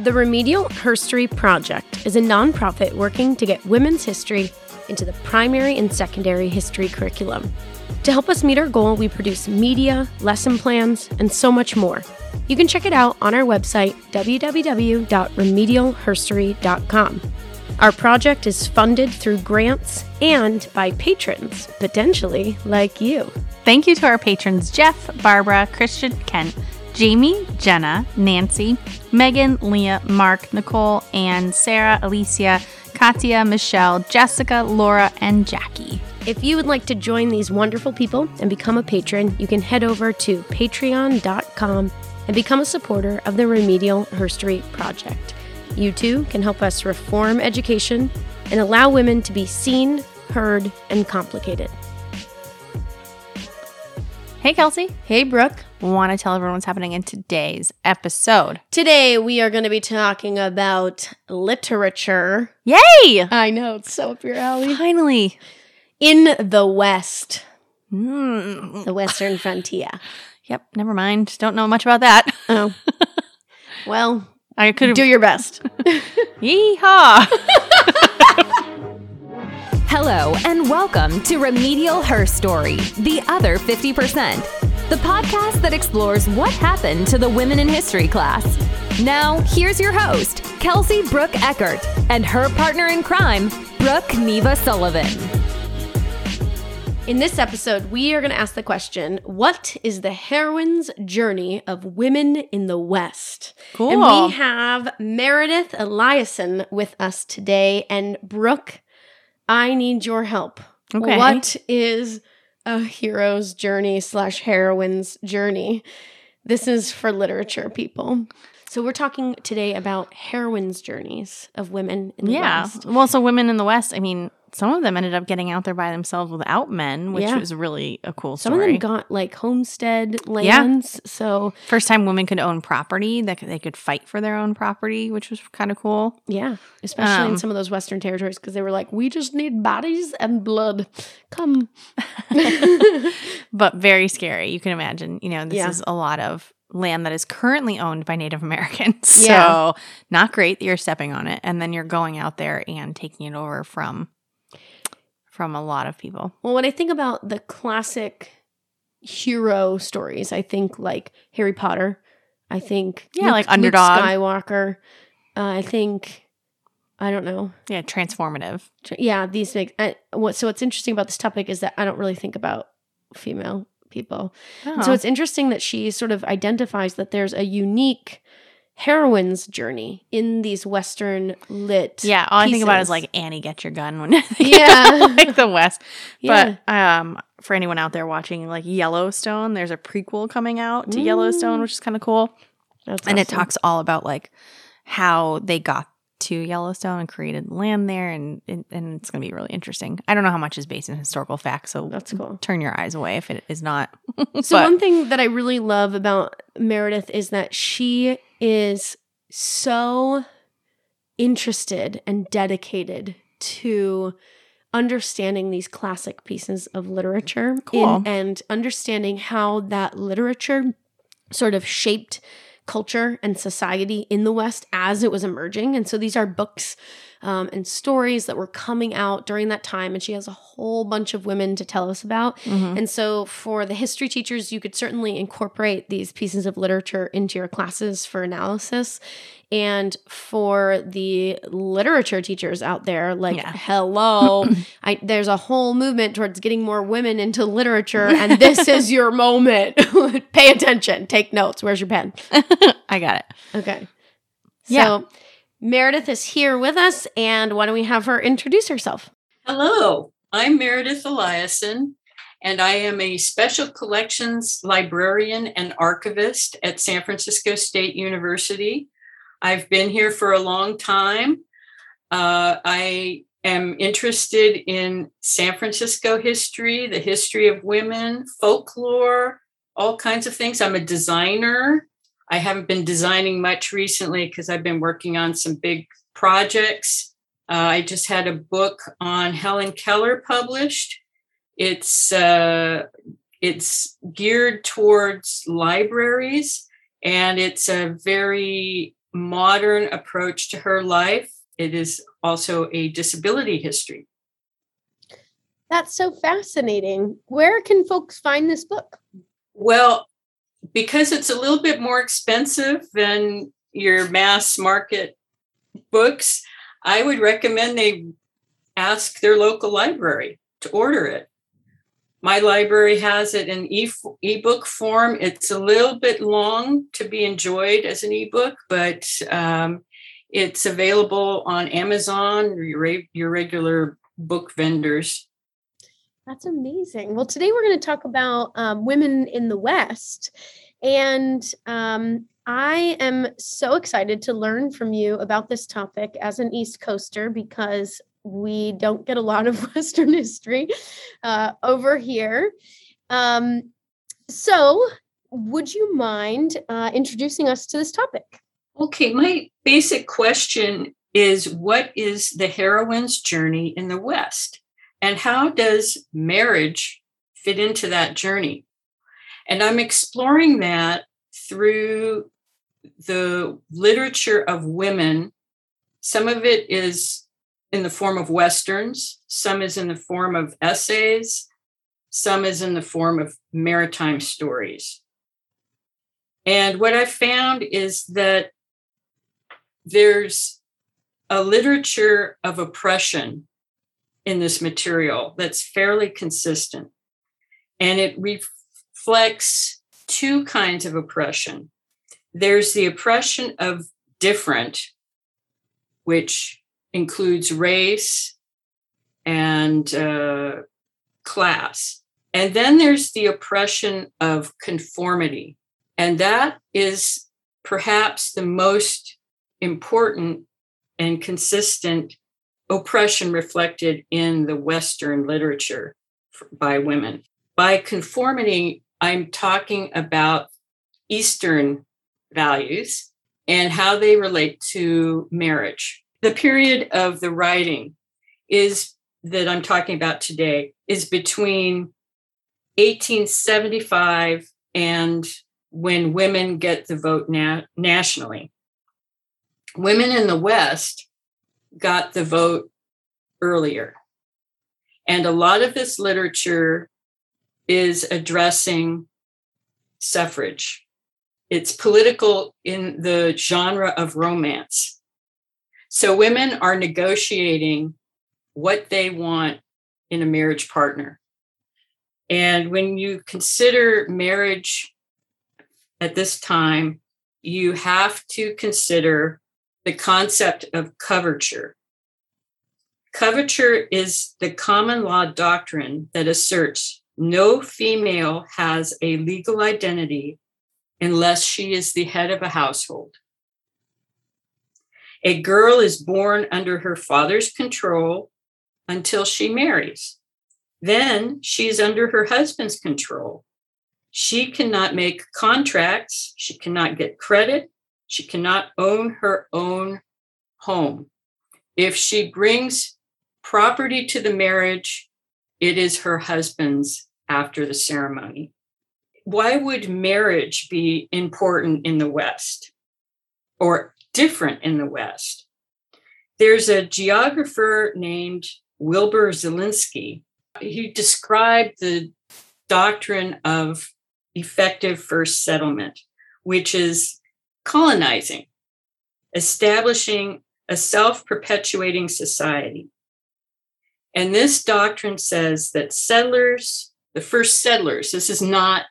The Remedial Herstory Project is a nonprofit working to get women's history into the primary and secondary history curriculum. To help us meet our goal, we produce media, lesson plans, and so much more. You can check it out on our website, www.remedialherstory.com. Our project is funded through grants and by patrons, potentially like you. Thank you to our patrons Jeff, Barbara, Christian, Kent, Jamie, Jenna, Nancy, Megan, Leah, Mark, Nicole, Anne, Sarah, Alicia, Katya, Michelle, Jessica, Laura, and Jackie. If you would like to join these wonderful people and become a patron, you can head over to patreon.com and become a supporter of the Remedial Herstory Project. You too can help us reform education and allow women to be seen, heard, and complicated. Hey, Kelsey. Hey, Brooke. Want to tell everyone what's happening in today's episode? Today we are going to be talking about literature. Yay! I know, it's so up your alley. Finally. In the West, Mm. the Western frontier. Yep, never mind. Don't know much about that. Oh. Well, I could do your best. Yeehaw! Hello, and welcome to Remedial Her Story, the other 50%, the podcast that explores what happened to the women in history class. Now, here's your host, Kelsey Brooke Eckert, and her partner in crime, Brooke Neva Sullivan. In this episode, we are going to ask the question What is the heroine's journey of women in the West? Cool. And we have Meredith Eliason with us today. And Brooke, I need your help. Okay. What is a hero's journey slash heroine's journey? This is for literature people. So we're talking today about heroines' journeys of women in the yeah. West. Well, so women in the West, I mean, some of them ended up getting out there by themselves without men, which Yeah. was really a cool Some story. Some of them got like homestead lands. So First time women could own property, that they could fight for their own property, which was kind of cool. Yeah, especially in Um, some of those Western territories because they were like, we just need bodies and blood. Come. but very scary. You can imagine, you know, this Yeah. is a lot of land that is currently owned by Native Americans. So, not great that you're stepping on it and then you're going out there and taking it over from from a lot of people. well, when I think about the classic hero stories, I think like Harry Potter. I think Yeah, like underdog. Skywalker. Uh, I think I don't know. Yeah, transformative. Tr- Yeah, these make I, what. So what's interesting about this topic is that I don't really think about female people. And So Oh. it's interesting that she sort of identifies that there's a unique heroine's journey in these Western lit. yeah, all I think about is pieces. like Annie, get your gun when Yeah. like the West. Yeah. But um, for anyone out there watching like Yellowstone, there's a prequel coming out to Yellowstone, Mm. which is kind of cool. That's and it talks all about like how they got to Yellowstone and created land there, and and, and it's going to be really interesting. I don't know how much is based in historical facts, so That's cool. turn your eyes away if it is not. So But- one thing that I really love about Meredith is that she is so interested and dedicated to understanding these classic pieces of literature Cool. in- and understanding how that literature sort of shaped culture and society in the West as it was emerging. And so these are books um, and stories that were coming out during that time. And she has a whole bunch of women to tell us about. Mhm. And so, for the history teachers, you could certainly incorporate these pieces of literature into your classes for analysis. And for the literature teachers out there, like, Yeah. hello, I, there's a whole movement towards getting more women into literature, and this is your moment. Pay attention, take notes. Where's your pen? I got it. Okay. Yeah. Meredith is here with us, and why don't we have her introduce herself? Hello, I'm Meredith Eliason, and I am a special collections librarian and archivist at San Francisco State University. I've been here for a long time. Uh, I am interested in San Francisco history, the history of women, folklore, all kinds of things. I'm a designer. I haven't been designing much recently because I've been working on some big projects. Uh, I just had a book on Helen Keller published. It's uh, it's geared towards libraries, and it's a very modern approach to her life. It is also a disability history. That's so fascinating. Where can folks find this book? Well, because it's a little bit more expensive than your mass market books, I would recommend they ask their local library to order it. My library has it in e- ebook form. It's a little bit long to be enjoyed as an ebook, but um, it's available on Amazon or your, your regular book vendors. That's amazing. Well, today we're going to talk about um, women in the West. And um, I am so excited to learn from you about this topic as an East Coaster because we don't get a lot of Western history uh, over here. Um, so, would you mind uh, introducing us to this topic? Okay, my basic question is what is the heroine's journey in the West? And how does marriage fit into that journey? And I'm exploring that through the literature of women. Some of it is in the form of Westerns, some is in the form of essays, some is in the form of maritime stories. And what I found is that there's a literature of oppression in this material that's fairly consistent. And it reflects two kinds of oppression. There's the oppression of different, which includes race and uh, class. And then there's the oppression of conformity. And that is perhaps the most important and consistent oppression reflected in the Western literature by women. By conformity, I'm talking about Eastern values and how they relate to marriage the period of the writing is that I'm talking about today is between 1875 and when women get the vote na- nationally. Women in the West got the vote earlier. And a lot of this literature is addressing suffrage. It's political in the genre of romance. So women are negotiating what they want in a marriage partner. And when you consider marriage at this time, you have to consider the concept of coverture. Coverture is the common law doctrine that asserts no female has a legal identity unless she is the head of a household. A girl is born under her father's control until she marries. Then she's under her husband's control. She cannot make contracts. She cannot get credit. She cannot own her own home. If she brings property to the marriage, it is her husband's after the ceremony. Why would marriage be important in the West or different in the West. There's a geographer named Wilbur Zelinsky. He described the doctrine of effective first settlement, which is colonizing, establishing a self perpetuating society. And this doctrine says that settlers, the first settlers, this is not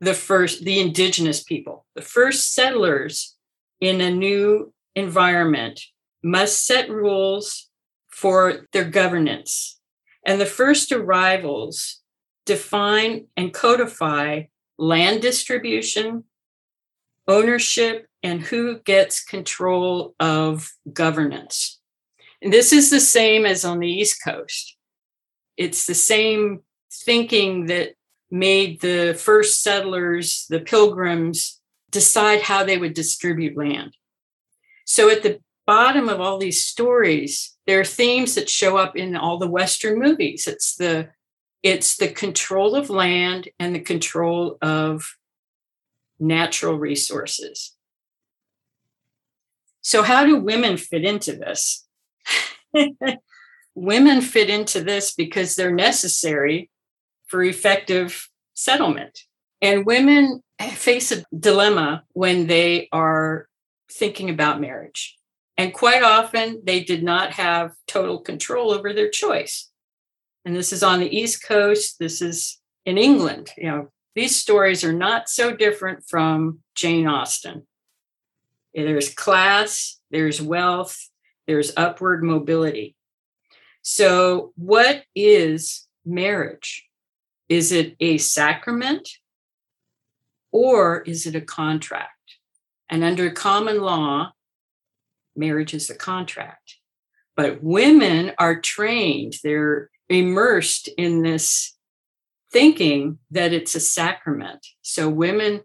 the first, the indigenous people, the first settlers in a new environment must set rules for their governance. And the first arrivals define and codify land distribution, ownership, and who gets control of governance. And this is the same as on the East Coast. It's the same thinking that made the first settlers, the pilgrims, decide how they would distribute land. So at the bottom of all these stories, there are themes that show up in all the Western movies. It's the it's the control of land and the control of natural resources. So, how do women fit into this? women fit into this because they're necessary for effective settlement. And women face a dilemma when they are thinking about marriage. And quite often, they did not have total control over their choice. And this is on the East Coast. This is in England. You know, these stories are not so different from Jane Austen. There's class, there's wealth, there's upward mobility. So, what is marriage? Is it a sacrament or is it a contract? And under common law, marriage is a contract. But women are trained, they're immersed in this thinking that it's a sacrament. So women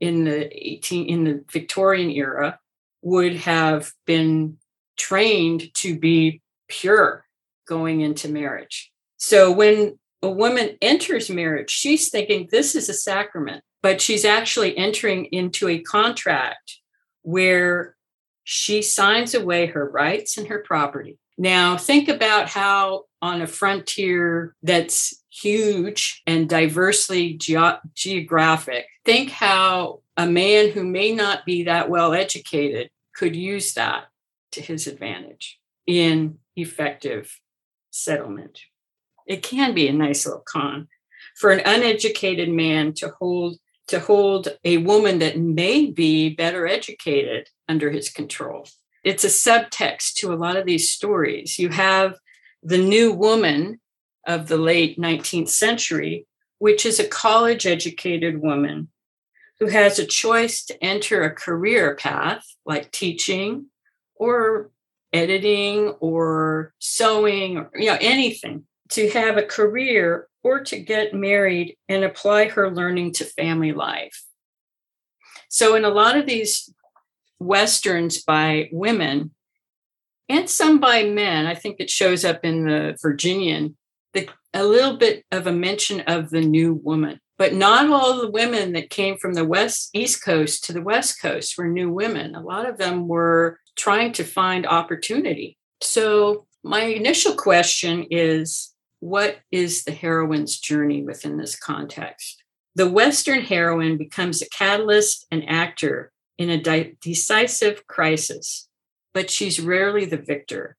in the 18 in the Victorian era would have been trained to be pure going into marriage. So when a woman enters marriage, she's thinking this is a sacrament, but she's actually entering into a contract where she signs away her rights and her property. Now, think about how on a frontier that's huge and diversely ge- geographic, think how a man who may not be that well educated could use that to his advantage in effective settlement. It can be a nice little con for an uneducated man to hold to hold a woman that may be better educated under his control. It's a subtext to a lot of these stories. You have the new woman of the late 19th century, which is a college educated woman who has a choice to enter a career path like teaching or editing or sewing or you know anything to have a career or to get married and apply her learning to family life. So in a lot of these westerns by women and some by men i think it shows up in the virginian the, a little bit of a mention of the new woman but not all the women that came from the west east coast to the west coast were new women. A lot of them were trying to find opportunity. So my initial question is what is the heroine's journey within this context? The western heroine becomes a catalyst and actor in a de- decisive crisis but she's rarely the victor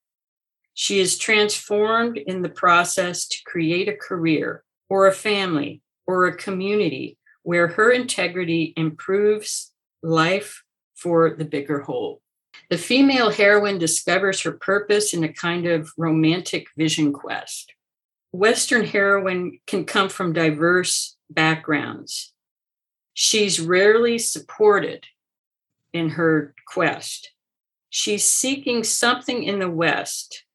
she is transformed in the process to create a career or a family or a community where her integrity improves life for the bigger whole. The female heroine discovers her purpose in a kind of romantic vision quest. Western heroine can come from diverse backgrounds. She's rarely supported in her quest. She's seeking something in the West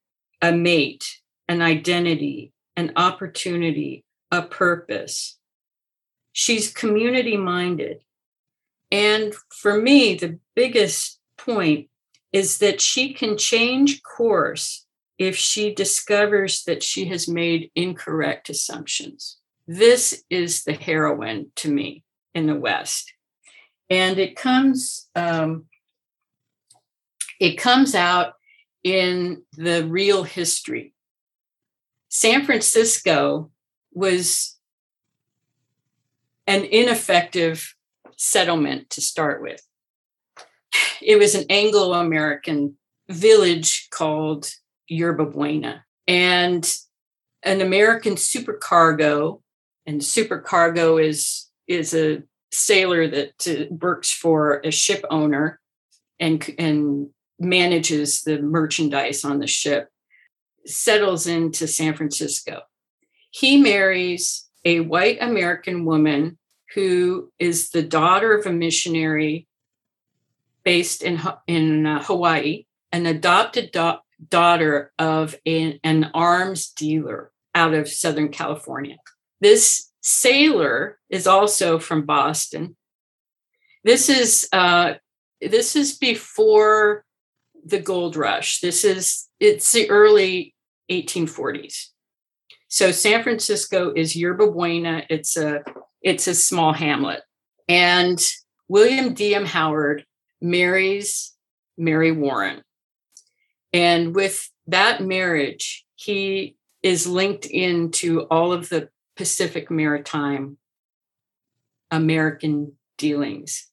a mate, an identity, an opportunity, a purpose. She's community minded. And for me, the biggest point is that she can change course if she discovers that she has made incorrect assumptions. This is the heroine to me in the West. And it comes, um, it comes out in the real history. San Francisco was an ineffective settlement to start with. It was an Anglo American village called Yerba Buena. And an American supercargo, and supercargo is, is a sailor that uh, works for a ship owner and, and manages the merchandise on the ship, settles into San Francisco. He marries a white American woman who is the daughter of a missionary based in, in uh, Hawaii, an adopted da- daughter of an, an arms dealer out of Southern California. This sailor is also from Boston. This is uh, this is before the gold rush. This is it's the early 1840s. So San Francisco is Yerba Buena. It's a it's a small hamlet. And William D.M. Howard marries Mary Warren. And with that marriage, he is linked into all of the Pacific Maritime American dealings.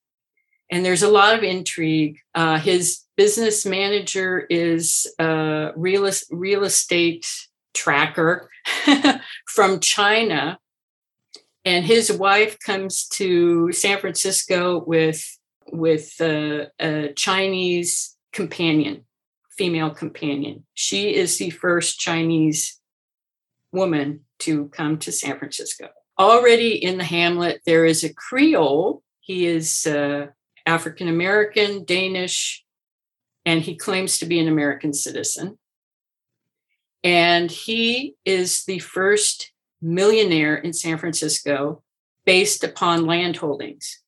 And there's a lot of intrigue. Uh, his business manager is a real, real estate tracker from China. And his wife comes to San Francisco with, with a, a Chinese companion, female companion. She is the first Chinese woman to come to San Francisco. Already in the hamlet, there is a Creole. He is uh, African American, Danish, and he claims to be an American citizen. And he is the first millionaire in San Francisco based upon land holdings.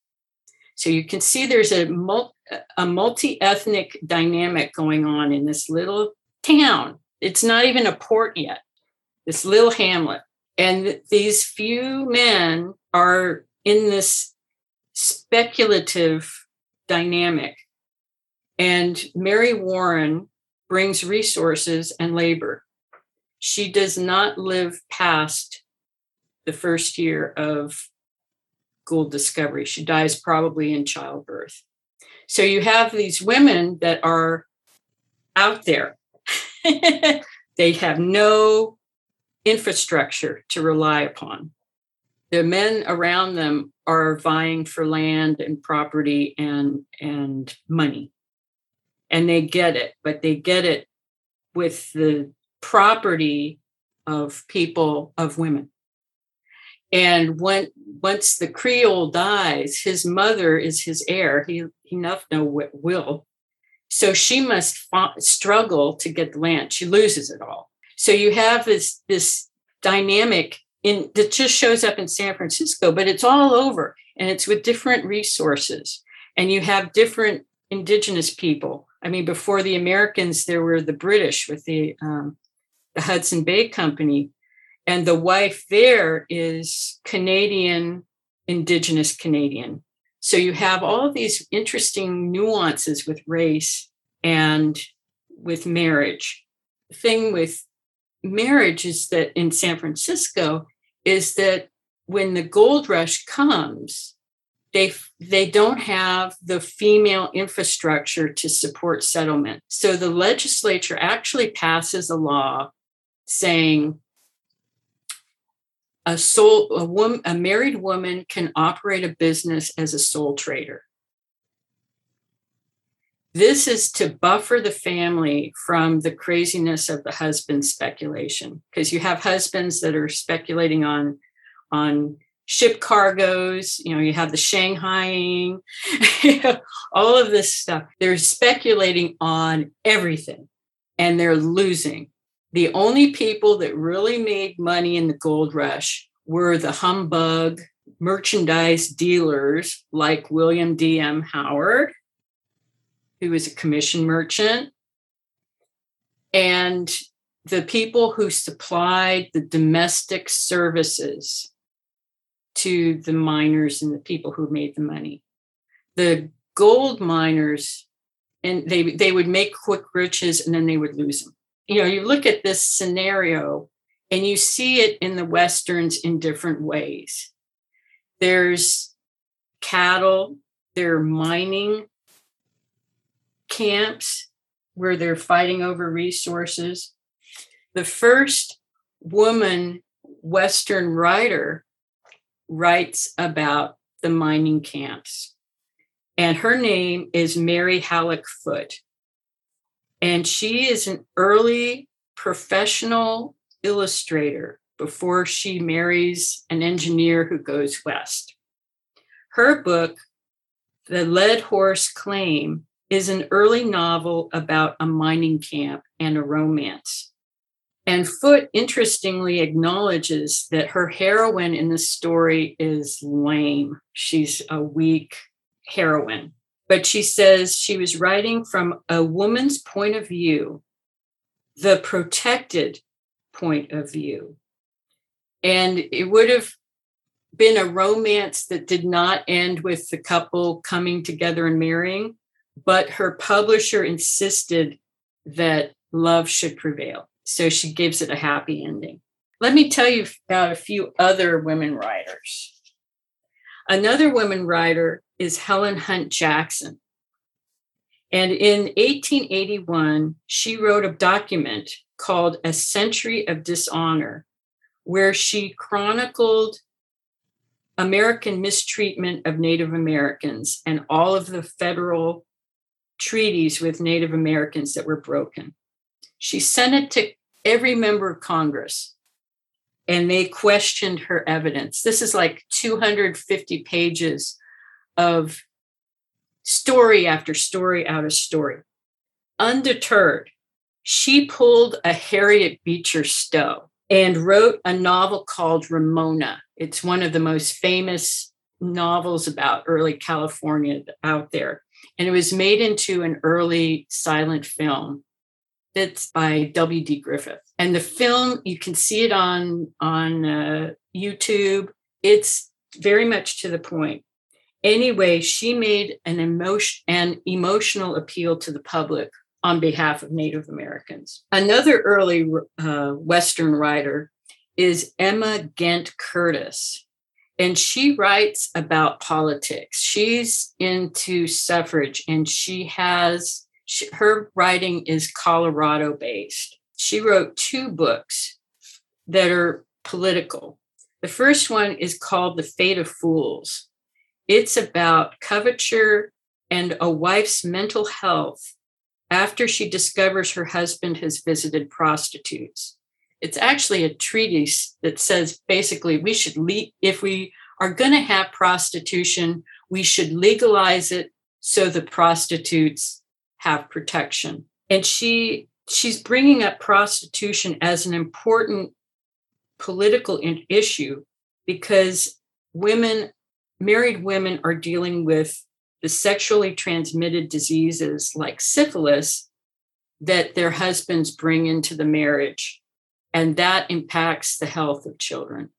So you can see there's a, multi ethnic dynamic going on in this little town. It's not even a port yet, this little hamlet. And these few men are in this speculative dynamic. And Mary Warren brings resources and labor. She does not live past the first year of gold discovery. She dies probably in childbirth. So you have these women that are out there. they have no infrastructure to rely upon. The men around them are vying for land and property and and money. And they get it, but they get it with the property of people of women. And when once the Creole dies, his mother is his heir. He enough no will, so she must struggle to get the land. She loses it all. So you have this this dynamic in that just shows up in San Francisco, but it's all over and it's with different resources. And you have different indigenous people. I mean, before the Americans, there were the British with the um, the Hudson Bay Company, and the wife there is Canadian, indigenous Canadian. So you have all these interesting nuances with race and with marriage. The thing with marriage is that in San Francisco is that when the gold rush comes, they they don't have the female infrastructure to support settlement. So the legislature actually passes a law saying a soul a woman a married woman can operate a business as a sole trader this is to buffer the family from the craziness of the husband speculation because you have husbands that are speculating on on ship cargoes you know you have the shanghaiing all of this stuff. They're speculating on everything and they're losing. The only people that really made money in the gold rush were the humbug merchandise dealers like william d.m howard who was a commission merchant, and the people who supplied the domestic services to the miners and the people who made the money. The gold miners, and they, they would make quick riches and then they would lose them. You know, you look at this scenario and you see it in the Westerns in different ways. There's cattle, they're mining, camps where they're fighting over resources. The first woman Western writer writes about the mining camps, and her name is Mary Halleck Foote. And she is an early professional illustrator before she marries an engineer who goes west. Her book, The Led-Horse Claim, is an early novel about a mining camp and a romance. And Foote interestingly acknowledges that her heroine in the story is lame. She's a weak heroine. But she says she was writing from a woman's point of view, the protected point of view. And it would have been a romance that did not end with the couple coming together and marrying, but her publisher insisted that love should prevail. So she gives it a happy ending. Let me tell you about a few other women writers. Another woman writer is Helen Hunt Jackson. And in 1881, she wrote a document called A Century of Dishonor, where she chronicled American mistreatment of Native Americans and all of the federal treaties with Native Americans that were broken. She sent it to every member of Congress and they questioned her evidence. This is like 250 pages of story after story out of story. Undeterred, she pulled a Harriet Beecher Stowe and wrote a novel called Ramona. It's one of the most famous novels about early California out there. And it was made into an early silent film that's by W.D. Griffith. And the film, you can see it on, on uh, YouTube. It's very much to the point. Anyway, she made an emotion an emotional appeal to the public on behalf of Native Americans. Another early uh, Western writer is Emma Ghent Curtis, and she writes about politics. She's into suffrage, and she has she, her writing is Colorado based. She wrote two books that are political. The first one is called The Fate of Fools. It's about coverture and a wife's mental health after she discovers her husband has visited prostitutes. It's actually a treatise that says basically we should, le- if we are going to have prostitution, we should legalize it so the prostitutes have protection. And she she's bringing up prostitution as an important political issue because women married women are dealing with the sexually transmitted diseases like syphilis that their husbands bring into the marriage, and that impacts the health of children.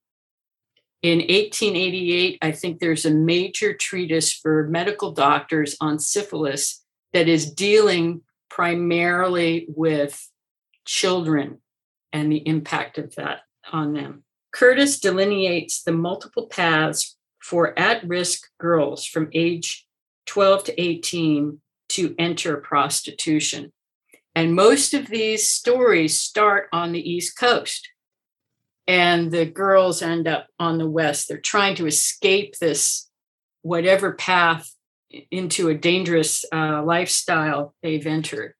In 1888, I think there's a major treatise for medical doctors on syphilis that is dealing primarily with children and the impact of that on them. Curtis delineates the multiple paths for at risk girls from age 12 to 18 to enter prostitution. And most of these stories start on the East Coast. And the girls end up on the West. They're trying to escape this, whatever path into a dangerous uh, lifestyle they've entered.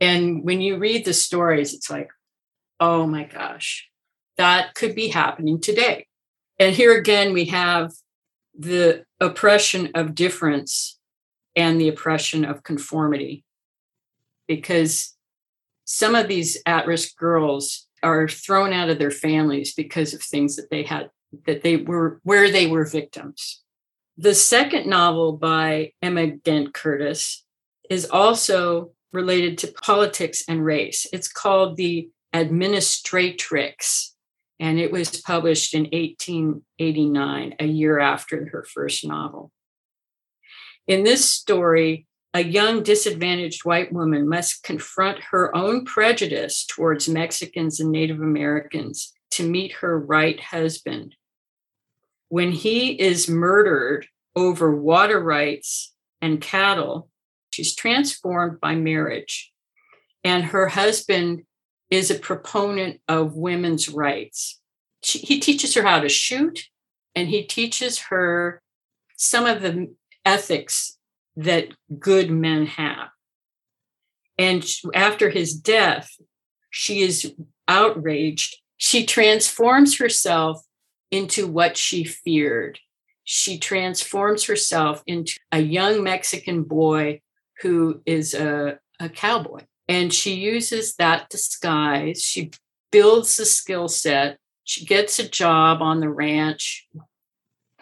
And when you read the stories, it's like, oh my gosh, that could be happening today. And here again, we have the oppression of difference and the oppression of conformity. Because some of these at risk girls are thrown out of their families because of things that they had, that they were, where they were victims. The second novel by Emma Ghent Curtis is also related to politics and race. It's called The Administratrix, and it was published in 1889, a year after her first novel. In this story, a young disadvantaged white woman must confront her own prejudice towards Mexicans and Native Americans to meet her right husband. When he is murdered over water rights and cattle, she's transformed by marriage. And her husband is a proponent of women's rights. She, he teaches her how to shoot, and he teaches her some of the ethics that good men have. And after his death, she is outraged. She transforms herself into what she feared. She transforms herself into a young Mexican boy who is a, a cowboy. And she uses that disguise. She builds the skill set. She gets a job on the ranch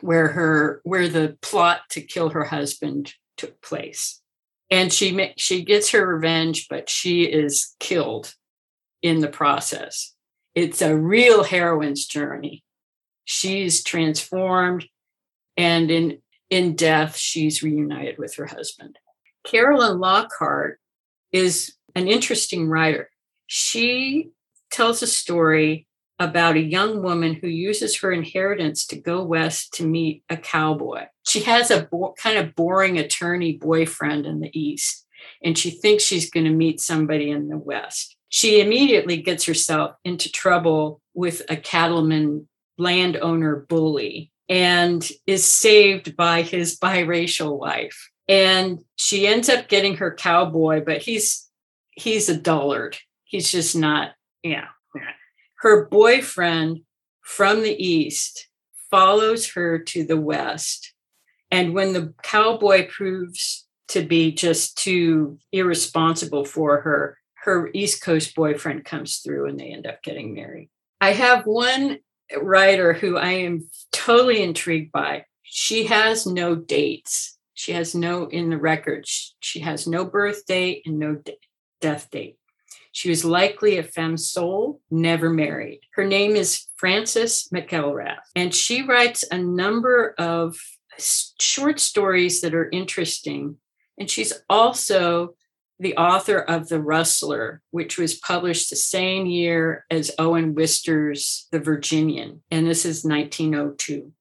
where her where the plot to kill her husband took place and she she gets her revenge but she is killed in the process it's a real heroine's journey she's transformed and in in death she's reunited with her husband Carolyn Lockhart is an interesting writer. She tells a story about a young woman who uses her inheritance to go west to meet a cowboy. She has a bo- kind of boring attorney boyfriend in the East, and she thinks she's going to meet somebody in the West. She immediately gets herself into trouble with a cattleman landowner bully and is saved by his biracial wife. And she ends up getting her cowboy, but he's he's a dullard. He's just not, yeah. Her boyfriend from the east follows her to the west. And when the cowboy proves to be just too irresponsible for her, her East Coast boyfriend comes through and they end up getting married. I have one writer who I am totally intrigued by. She has no dates. She has no in the records. She has no birth date and no de- death date. She was likely a femme sole, never married. Her name is Frances McElrath, and she writes a number of short stories that are interesting. And she's also the author of The Rustler, which was published the same year as Owen Wister's The Virginian. And this is 1902.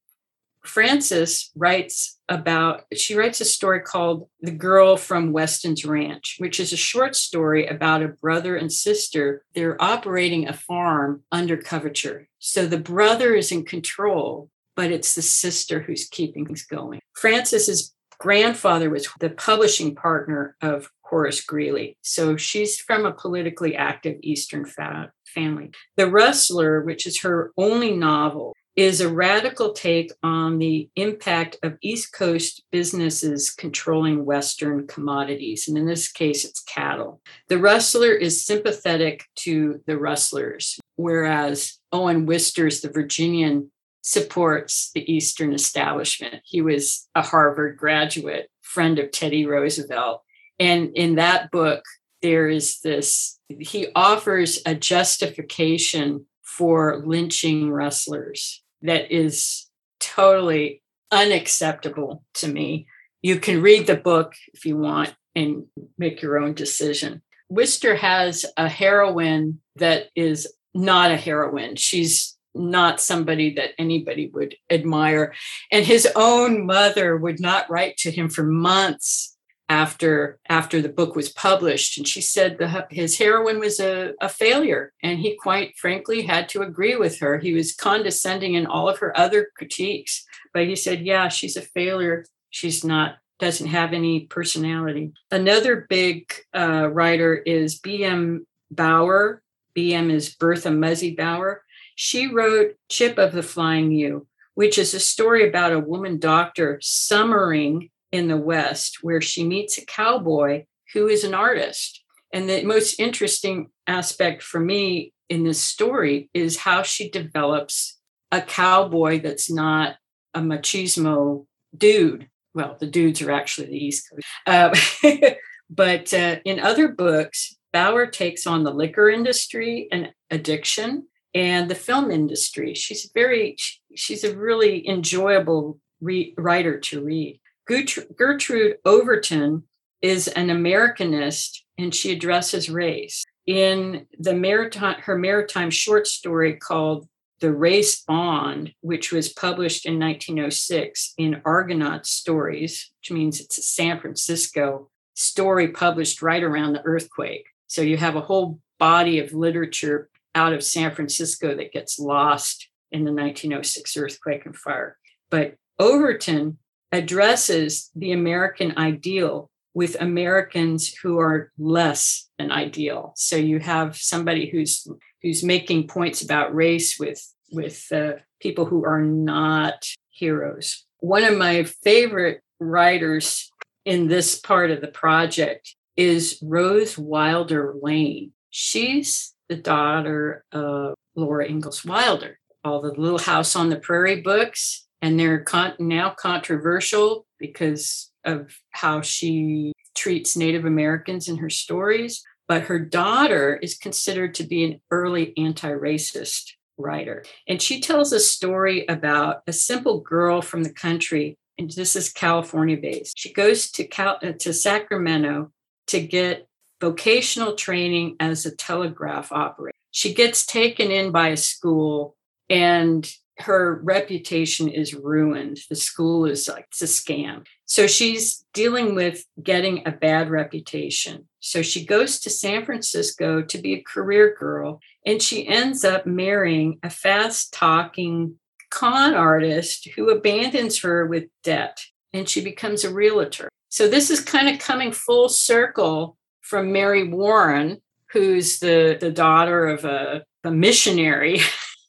Frances writes about, she writes a story called The Girl from Weston's Ranch, which is a short story about a brother and sister. They're operating a farm under coverture. So the brother is in control, but it's the sister who's keeping things going. Frances's grandfather was the publishing partner of Horace Greeley. So she's from a politically active Eastern fa- family. The Rustler, which is her only novel, is a radical take on the impact of East Coast businesses controlling Western commodities. And in this case, it's cattle. The Rustler is sympathetic to the rustlers, whereas Owen Wister's The Virginian supports the Eastern establishment. He was a Harvard graduate, friend of Teddy Roosevelt. And in that book, there is this, he offers a justification for lynching rustlers that is totally unacceptable to me. You can read the book if you want and make your own decision. Wister has a heroine that is not a heroine. She's not somebody that anybody would admire. And his own mother would not write to him for months after after the book was published. And she said the, his heroine was a, a failure. And he quite frankly had to agree with her. He was condescending in all of her other critiques. But he said yeah she's a failure. She's not doesn't have any personality. Another big uh, writer is bm Bower. Bm is Bertha Muzzy Bower she wrote chip of the flying u which is a story about a woman doctor summering in the West where she meets a cowboy who is an artist. And the most interesting aspect for me in this story is how she develops a cowboy that's not a machismo dude. Well, the dudes are actually the East Coast. Uh, but uh, in other books, Bower takes on the liquor industry and addiction and the film industry. She's very, she's a really enjoyable re- writer to read. Gertrude Atherton is an Americanist and she addresses race. In the maritime, her maritime short story called The Race Bond, which was published in 1906 in Argonaut Stories, which means it's a San Francisco story published right around the earthquake. So you have a whole body of literature out of San Francisco that gets lost in the 1906 earthquake and fire. But Atherton addresses the American ideal with Americans who are less than ideal. So you have somebody who's who's making points about race with with uh, people who are not heroes. One of my favorite writers in this part of the project is Rose Wilder Lane. She's the daughter of Laura Ingalls Wilder. All the Little House on the Prairie books and they're con- now controversial because of how she treats Native Americans in her stories. But her daughter is considered to be an early anti racist writer. And she tells a story about a simple girl from the country and this is California based. She goes to Cal- uh, to Sacramento to get vocational training as a telegraph operator. She gets taken in by a school and her reputation is ruined. The school is like, it's a scam. So she's dealing with getting a bad reputation. So she goes to San Francisco to be a career girl, and she ends up marrying a fast talking con artist who abandons her with debt, and she becomes a realtor. So this is kind of coming full circle from Mary Warren, who's the, the daughter of a, a missionary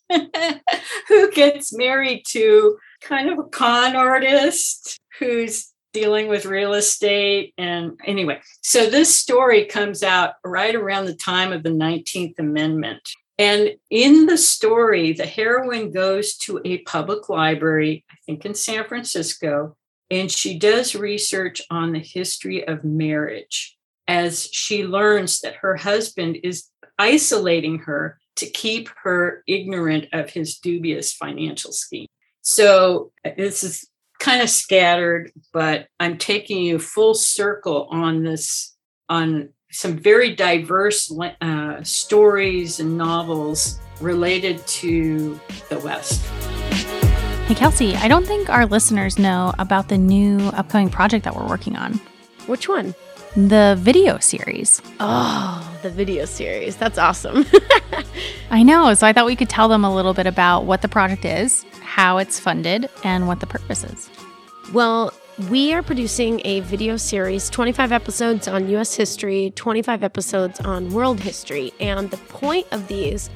who gets married to kind of a con artist who's dealing with real estate. And anyway, so this story comes out right around the time of the 19th Amendment. And in the story, the heroine goes to a public library, I think in San Francisco, and she does research on the history of marriage as she learns that her husband is isolating her to keep her ignorant of his dubious financial scheme. So this is kind of scattered, but I'm taking you full circle on this, on some very diverse uh, stories and novels related to the West. Hey, Kelsey, I don't think our listeners know about the new upcoming project that we're working on. Which one? The video series. Oh, the video series. That's awesome. I know. So I thought we could tell them a little bit about what the project is, how it's funded, and what the purpose is. Well, we are producing a video series 25 episodes on US history, 25 episodes on world history. And the point of these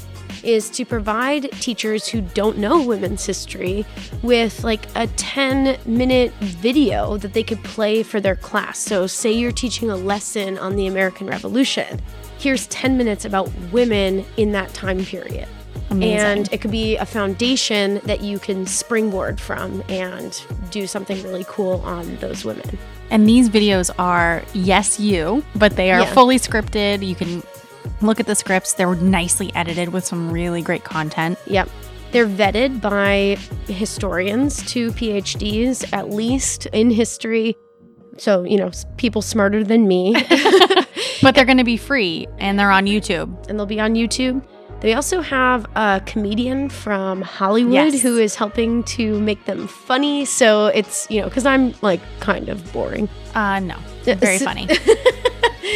is to provide teachers who don't know women's history with like a 10 minute video that they could play for their class. So, say you're teaching a lesson on the American Revolution, here's 10 minutes about women in that time period. Amazing. And it could be a foundation that you can springboard from and do something really cool on those women. And these videos are, yes, you, but they are yeah. fully scripted. You can look at the scripts. They're nicely edited with some really great content. Yep. They're vetted by historians to PhDs, at least in history. So, you know, people smarter than me. but they're going to be free and they're on YouTube. And they'll be on YouTube. They also have a comedian from Hollywood yes. who is helping to make them funny. So it's, you know, because I'm like kind of boring. Uh, no, very funny.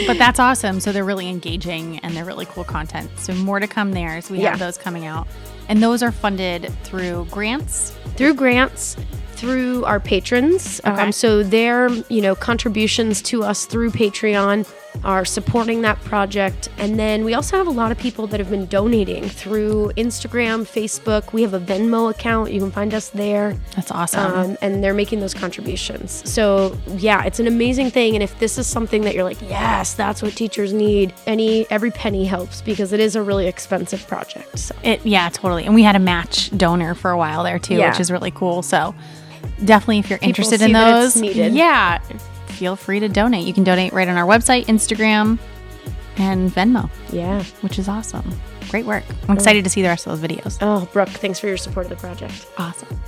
but that's awesome. So they're really engaging and they're really cool content. So more to come there. So we yeah. have those coming out. And those are funded through grants? Through grants through our patrons. Okay. Um, so their, you know, contributions to us through Patreon are supporting that project. And then we also have a lot of people that have been donating through Instagram, Facebook. We have a Venmo account. You can find us there. That's awesome. Um, and they're making those contributions. So yeah, it's an amazing thing. And if this is something that you're like, yes, that's what teachers need, any every penny helps because it is a really expensive project. So it yeah, totally. And we had a match donor for a while there too, yeah. which is really cool. So definitely if you're People interested in those, yeah, feel free to donate. You can donate right on our website, Instagram, and Venmo. Yeah, which is awesome. Great work. I'm excited to see the rest of those videos. Oh, Brooke, thanks for your support of the project. Awesome.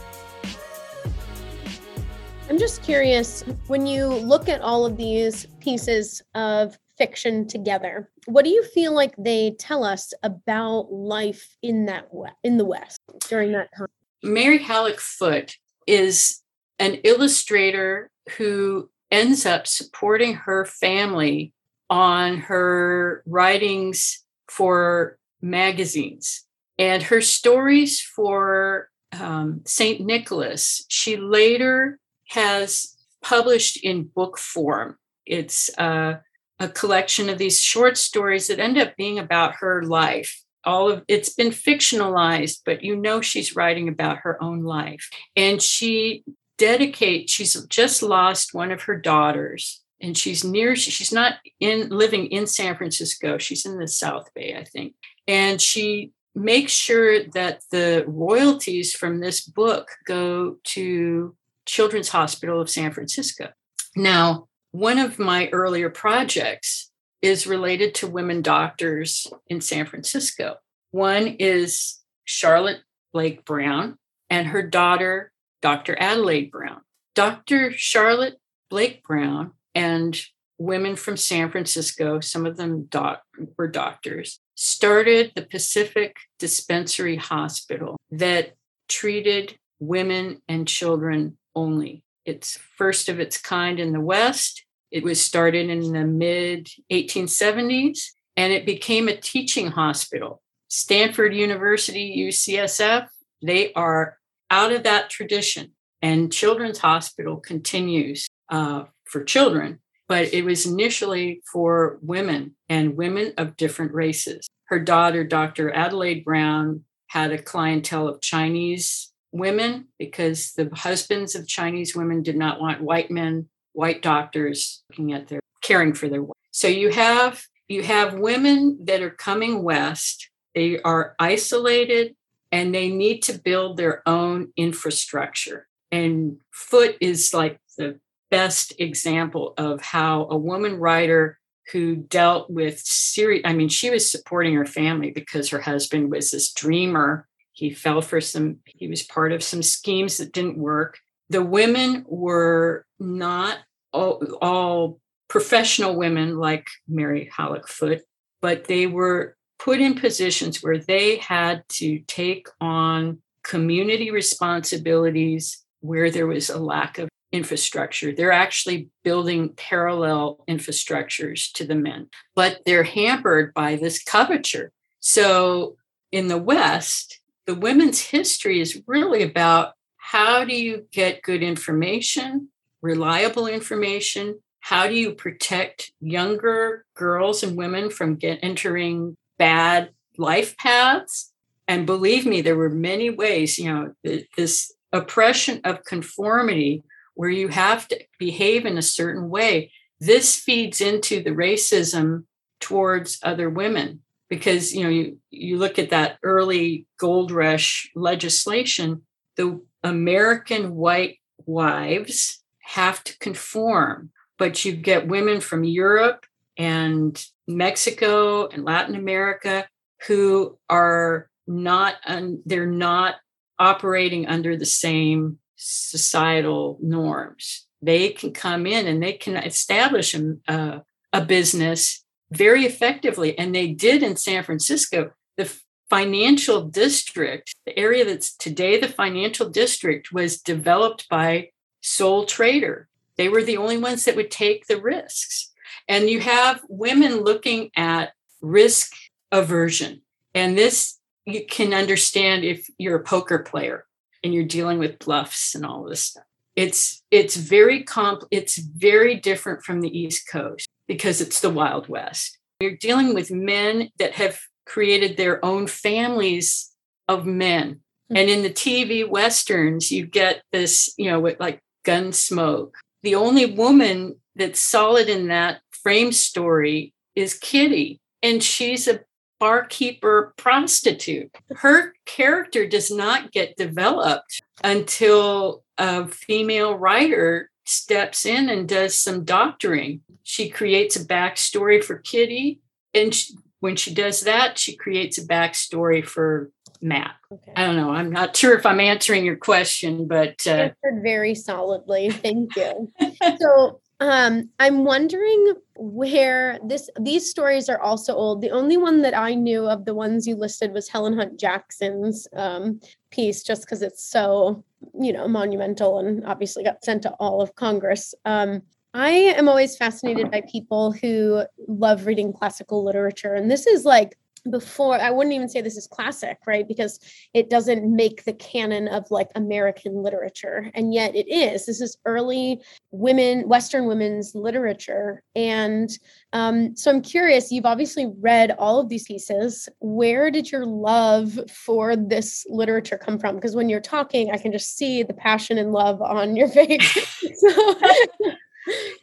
I'm just curious when you look at all of these pieces of fiction together, what do you feel like they tell us about life in that in the West during that time? Mary Halleck Foote is an illustrator who ends up supporting her family on her writings for magazines and her stories for um, St. Nicholas. She later has published in book form. It's uh, a collection of these short stories that end up being about her life all of it's been fictionalized but you know she's writing about her own life and she dedicates she's just lost one of her daughters and she's near she's not in living in san francisco she's in the south bay i think and she makes sure that the royalties from this book go to children's hospital of san francisco now one of my earlier projects is related to women doctors in San Francisco. One is Charlotte Blake Brown and her daughter, Dr. Adelaide Brown. Dr. Charlotte Blake Brown and women from San Francisco, some of them doc- were doctors, started the Pacific Dispensary Hospital that treated women and children only. It's first of its kind in the West. It was started in the mid 1870s and it became a teaching hospital. Stanford University, UCSF, they are out of that tradition. And Children's Hospital continues uh, for children, but it was initially for women and women of different races. Her daughter, Dr. Adelaide Brown, had a clientele of Chinese women because the husbands of Chinese women did not want white men, white doctors looking at their caring for their. So you have you have women that are coming west. They are isolated and they need to build their own infrastructure. And Foote is like the best example of how a woman writer who dealt with serious, I mean, she was supporting her family because her husband was this dreamer. He fell for some, he was part of some schemes that didn't work. The women were not all, all professional women like Mary Halleck Foote, but they were put in positions where they had to take on community responsibilities where there was a lack of infrastructure. They're actually building parallel infrastructures to the men, but they're hampered by this coverture. So in the West, the women's history is really about how do you get good information, reliable information? How do you protect younger girls and women from get entering bad life paths? And believe me, there were many ways, you know, this oppression of conformity where you have to behave in a certain way. This feeds into the racism towards other women because you know you you look at that early gold rush legislation the american white wives have to conform but you get women from europe and mexico and latin america who are not un, they're not operating under the same societal norms. They can come in and they can establish a, a business very effectively. And they did in San Francisco. The financial district, the area that's today the financial district, was developed by sole trader. They were the only ones that would take the risks. And you have women looking at risk aversion. And this you can understand if you're a poker player and you're dealing with bluffs and all this stuff. It's it's very comp it's very different from the East Coast because it's the Wild West. You're dealing with men that have created their own families of men. Mm-hmm. And in the TV westerns, you get this, you know, with like Gunsmoke. The only woman that's solid in that frame story is Kitty. And she's a barkeeper prostitute. Her character does not get developed until a female writer steps in and does some doctoring. She creates a backstory for Kitty. And she, when she does that, she creates a backstory for Matt. Okay. I don't know. I'm not sure if I'm answering your question, but uh, answered very solidly. Thank you. so um, I'm wondering where this these stories are also old. The only one that I knew of the ones you listed was Helen Hunt Jackson's um, piece, just because it's so you know monumental and obviously got sent to all of Congress. Um, I am always fascinated by people who love reading classical literature, and this is like before i wouldn't even say this is classic right? Because it doesn't make the canon of like american literature and yet it is. This is early women western women's literature and um, so i'm curious you've obviously read all of these pieces. Where did your love for this literature come from? Because when you're talking i can just see the passion and love on your face.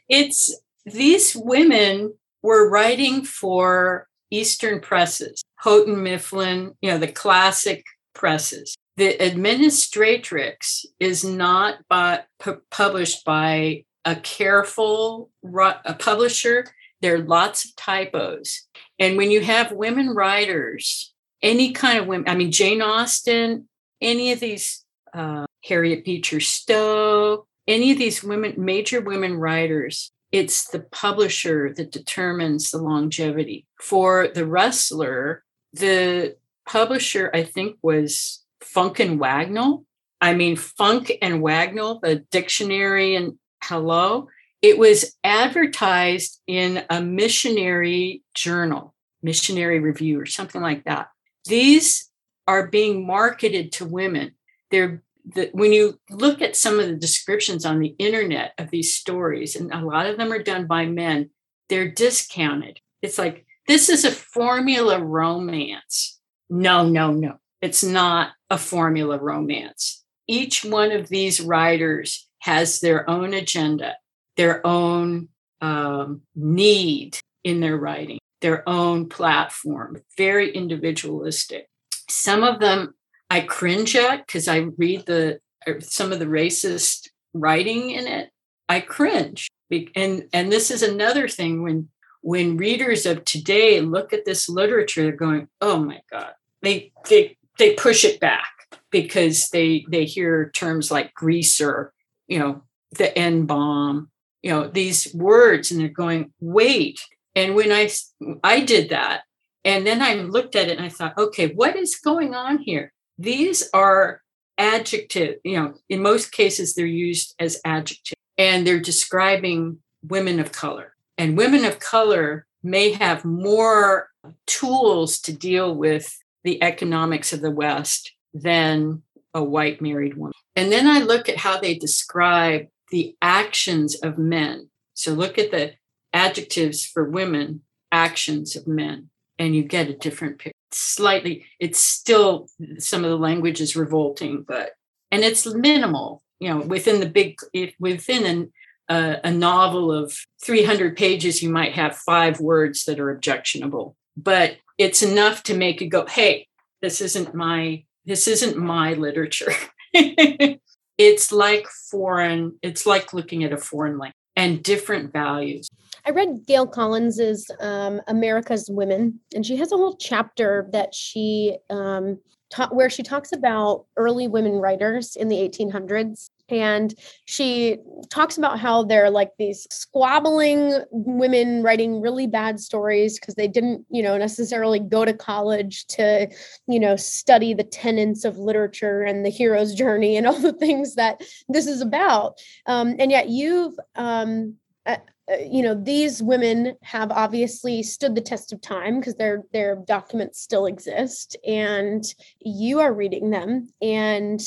It's these women were writing for Eastern presses, Houghton Mifflin, you know, the classic presses. The Administratrix is not by, pu- published by a careful a publisher. There are lots of typos. And when you have women writers, any kind of women, I mean, Jane Austen, any of these, uh, Harriet Beecher Stowe, any of these women, major women writers, it's the publisher that determines the longevity. For the Rustler, the publisher, I think, was Funk and Wagnall. I mean, Funk and Wagnall, the dictionary and hello. It was advertised in a missionary journal, missionary review, or something like that. These are being marketed to women. They're the, when you look at some of the descriptions on the internet of these stories, and a lot of them are done by men, they're discounted. It's like, this is a formula romance. No, no, no. It's not a formula romance. Each one of these writers has their own agenda, their own um, need in their writing, their own platform, very individualistic. Some of them I cringe at because I read the er, some of the racist writing in it. I cringe, and and this is another thing when when readers of today look at this literature, they're going, "Oh my God!" They they they push it back because they they hear terms like greaser, you know, the N bomb, you know, these words, and they're going, "Wait!" And when I I did that, and then I looked at it and I thought, okay, what is going on here? These are adjective, you know, in most cases they're used as adjective and they're describing women of color. And women of color may have more tools to deal with the economics of the West than a white married woman. And then I look at how they describe the actions of men. So look at the adjectives for women, actions of men, and you get a different picture slightly it's still some of the language is revolting but and it's minimal you know within the big within an, uh, a novel of 300 pages you might have five words that are objectionable. But it's enough to make you go hey this isn't my this isn't my literature. It's like foreign it's like looking at a foreign language and different values I read Gail Collins's um, America's Women, and she has a whole chapter that she um, ta- where she talks about early women writers in the 1800s. And she talks about how they're like these squabbling women writing really bad stories because they didn't, you know, necessarily go to college to, you know, study the tenets of literature and the hero's journey and all the things that this is about. Um, and yet you've um, Uh, you know these women have obviously stood the test of time because their their documents still exist and you are reading them and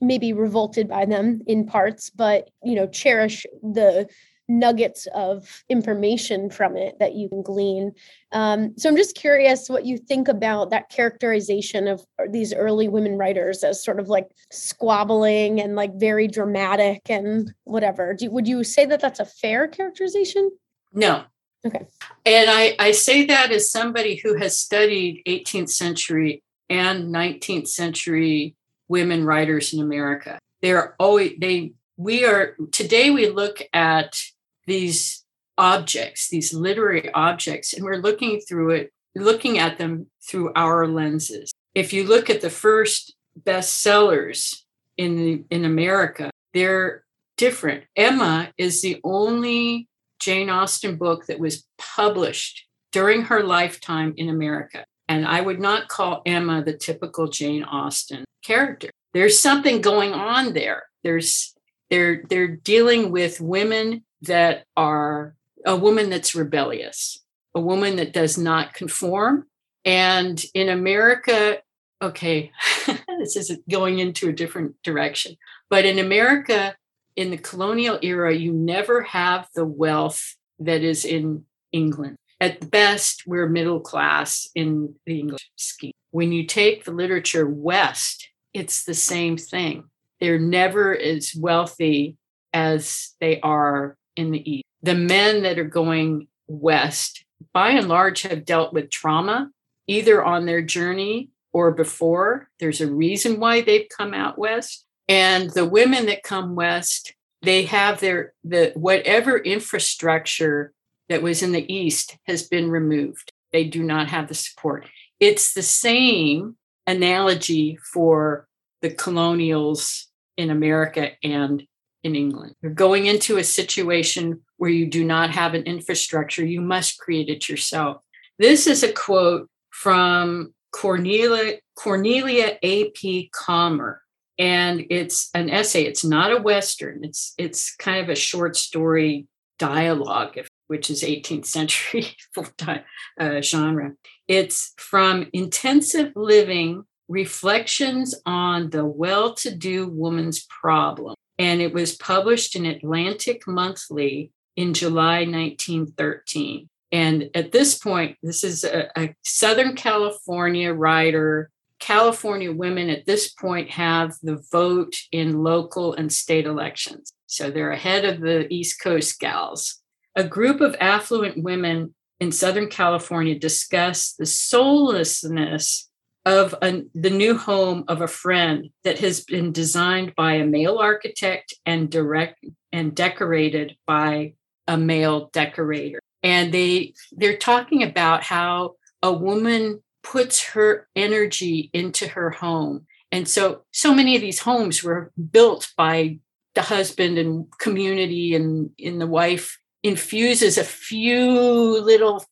maybe revolted by them in parts but you know cherish the nuggets of information from it that you can glean. Um, so I'm just curious what you think about that characterization of these early women writers as sort of like squabbling and like very dramatic and whatever. Do, would you say that that's a fair characterization? No. Okay. And I, I say that as somebody who has studied 18th century and 19th century women writers in America. They're always they we are today we look at these objects, these literary objects, and we're looking through it, looking at them through our lenses. If you look at the first bestsellers in in America, they're different. Emma is the only Jane Austen book that was published during her lifetime in America. And I would not call Emma the typical Jane Austen character. There's something going on there. There's they're they're dealing with women that are a woman that's rebellious, a woman that does not conform. And in America, okay, this is going into a different direction, but in America, in the colonial era, you never have the wealth that is in England. At best, we're middle class in the English scheme. When you take the literature west, it's the same thing. They're never as wealthy as they are in the East. The men that are going west, by and large, have dealt with trauma either on their journey or before. There's a reason why they've come out west. And the women that come west, they have their the whatever infrastructure that was in the east has been removed. They do not have the support. It's the same analogy for the colonials in America and in England. You're going into a situation where you do not have an infrastructure. You must create it yourself. This is a quote from Cornelia, Cornelia A.P. Comer. And it's an essay. It's not a Western. It's it's kind of a short story dialogue, if, which is 18th century uh, genre. It's from Intensive Living Reflections on the Well to Do Woman's Problem. And it was published in Atlantic Monthly in July 1913. And at this point, this is a, a Southern California writer. California women at this point have the vote in local and state elections. So they're ahead of the East Coast gals. A group of affluent women in Southern California discuss the soullessness of a, the new home of a friend that has been designed by a male architect and direct and decorated by a male decorator. And they they're talking about how a woman puts her energy into her home. And so so many of these homes were built by the husband and community and in the wife infuses a few little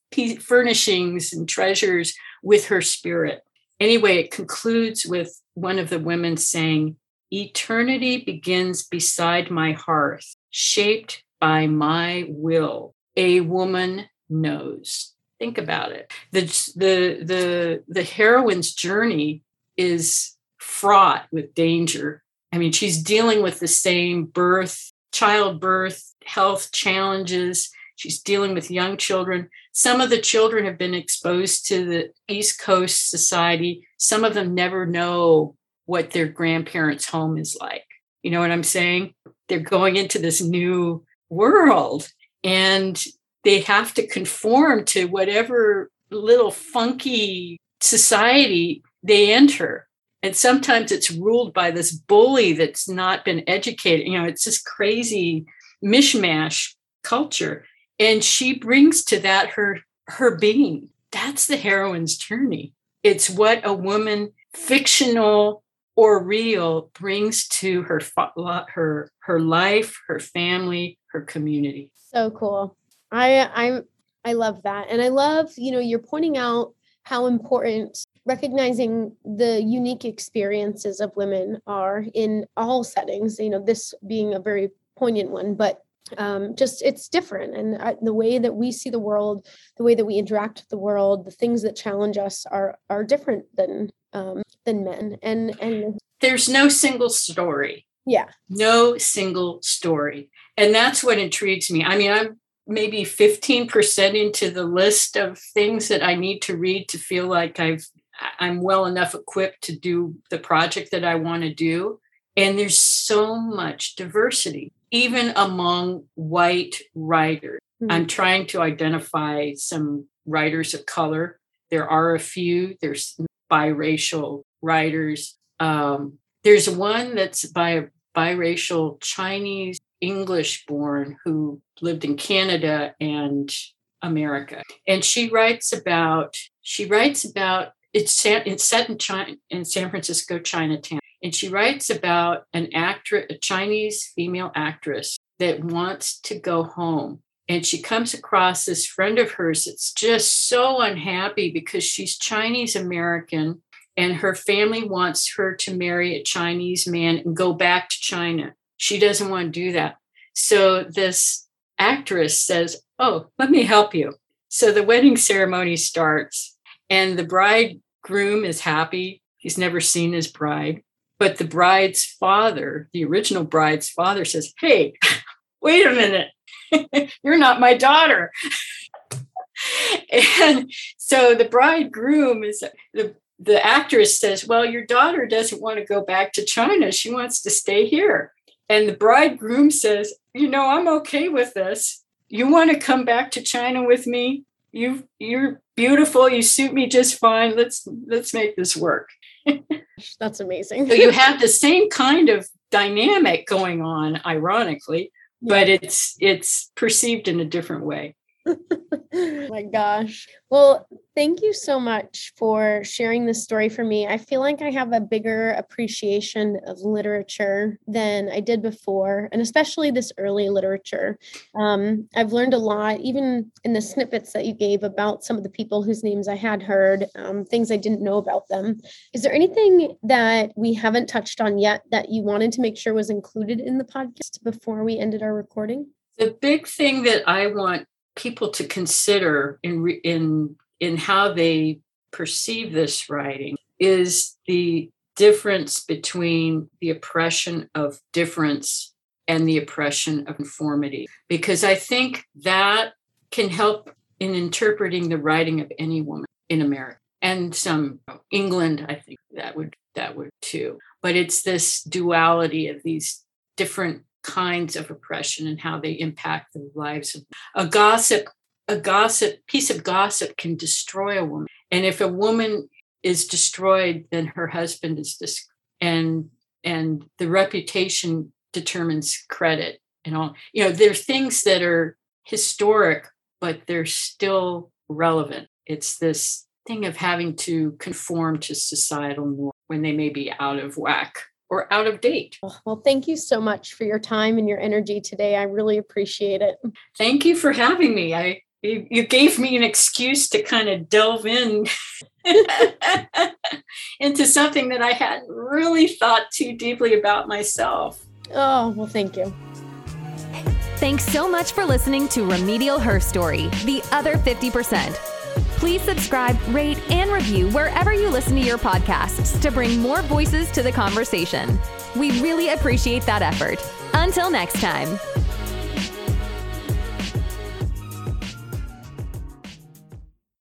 furnishings and treasures with her spirit anyway it concludes with one of the women saying eternity begins beside my hearth shaped by my will a woman knows. Think about it. The the the the heroine's journey is fraught with danger. I mean, she's dealing with the same birth, childbirth, health challenges. She's dealing with young children. Some of the children have been exposed to the East Coast society. Some of them never know what their grandparents' home is like. You know what I'm saying? They're going into this new world and they have to conform to whatever little funky society they enter and sometimes it's ruled by this bully that's not been educated you know it's this crazy mishmash culture and she brings to that her her being that's the heroine's journey it's what a woman fictional or real brings to her her her life her family her community so cool. I I I love that. And I love, you know, you're pointing out how important recognizing the unique experiences of women are in all settings, you know, this being a very poignant one, but um, just it's different. And uh, the way that we see the world the way that we interact with the world the things that challenge us are are different than um, than men. And and there's no single story. Yeah. No single story. And that's what intrigues me. I mean, I'm maybe 15% into the list of things that I need to read to feel like I've I'm well enough equipped to do the project that I want to do. And there's so much diversity, even among white writers. Mm-hmm. I'm trying to identify some writers of color. There are a few, there's biracial writers. Um, there's one that's by a biracial Chinese English born who lived in Canada and America. And she writes about, she writes about, it's, it's set in China, in San Francisco, Chinatown. And she writes about an actress, a Chinese female actress that wants to go home. And she comes across this friend of hers that's just so unhappy because she's Chinese American and her family wants her to marry a Chinese man and go back to China. She doesn't want to do that. So this actress says, Oh, let me help you. So the wedding ceremony starts, and the bridegroom is happy. He's never seen his bride. But the bride's father, the original bride's father, says, Hey, wait a minute. You're not my daughter. and so the bridegroom is the the actress says, Well, your daughter doesn't want to go back to China. She wants to stay here. And the bridegroom says, You know, I'm okay with this. You want to come back to China with me? You you're beautiful. You suit me just fine. Let's let's make this work. That's amazing. so you have the same kind of dynamic going on, ironically, but it's it's perceived in a different way. my gosh. Well, thank you so much for sharing this story for me. I feel like I have a bigger appreciation of literature than I did before, and especially this early literature. Um, I've learned a lot, even in the snippets that you gave about some of the people whose names I had heard, um, things I didn't know about them. Is there anything that we haven't touched on yet that you wanted to make sure was included in the podcast before we ended our recording? The big thing that I want people to consider in in in how they perceive this writing is the difference between the oppression of difference and the oppression of conformity. Because i think that can help in interpreting the writing of any woman in america and some england i think that would that would too. But it's this duality of these different kinds of oppression and how they impact the lives of a gossip a gossip piece of gossip can destroy a woman. And if a woman is destroyed then her husband is dis- and and the reputation determines credit and all. You know there are things that are historic but they're still relevant. It's this thing of having to conform to societal norms when they may be out of whack or out of date. Oh, well, thank you so much for your time and your energy today. I really appreciate it. Thank you for having me. I you, you gave me an excuse to kind of delve in into something that I hadn't really thought too deeply about myself. Oh, well, thank you. Thanks so much for listening to Remedial Herstory, the other 50%. Please subscribe, rate, and review wherever you listen to your podcasts to bring more voices to the conversation. We really appreciate that effort. Until next time.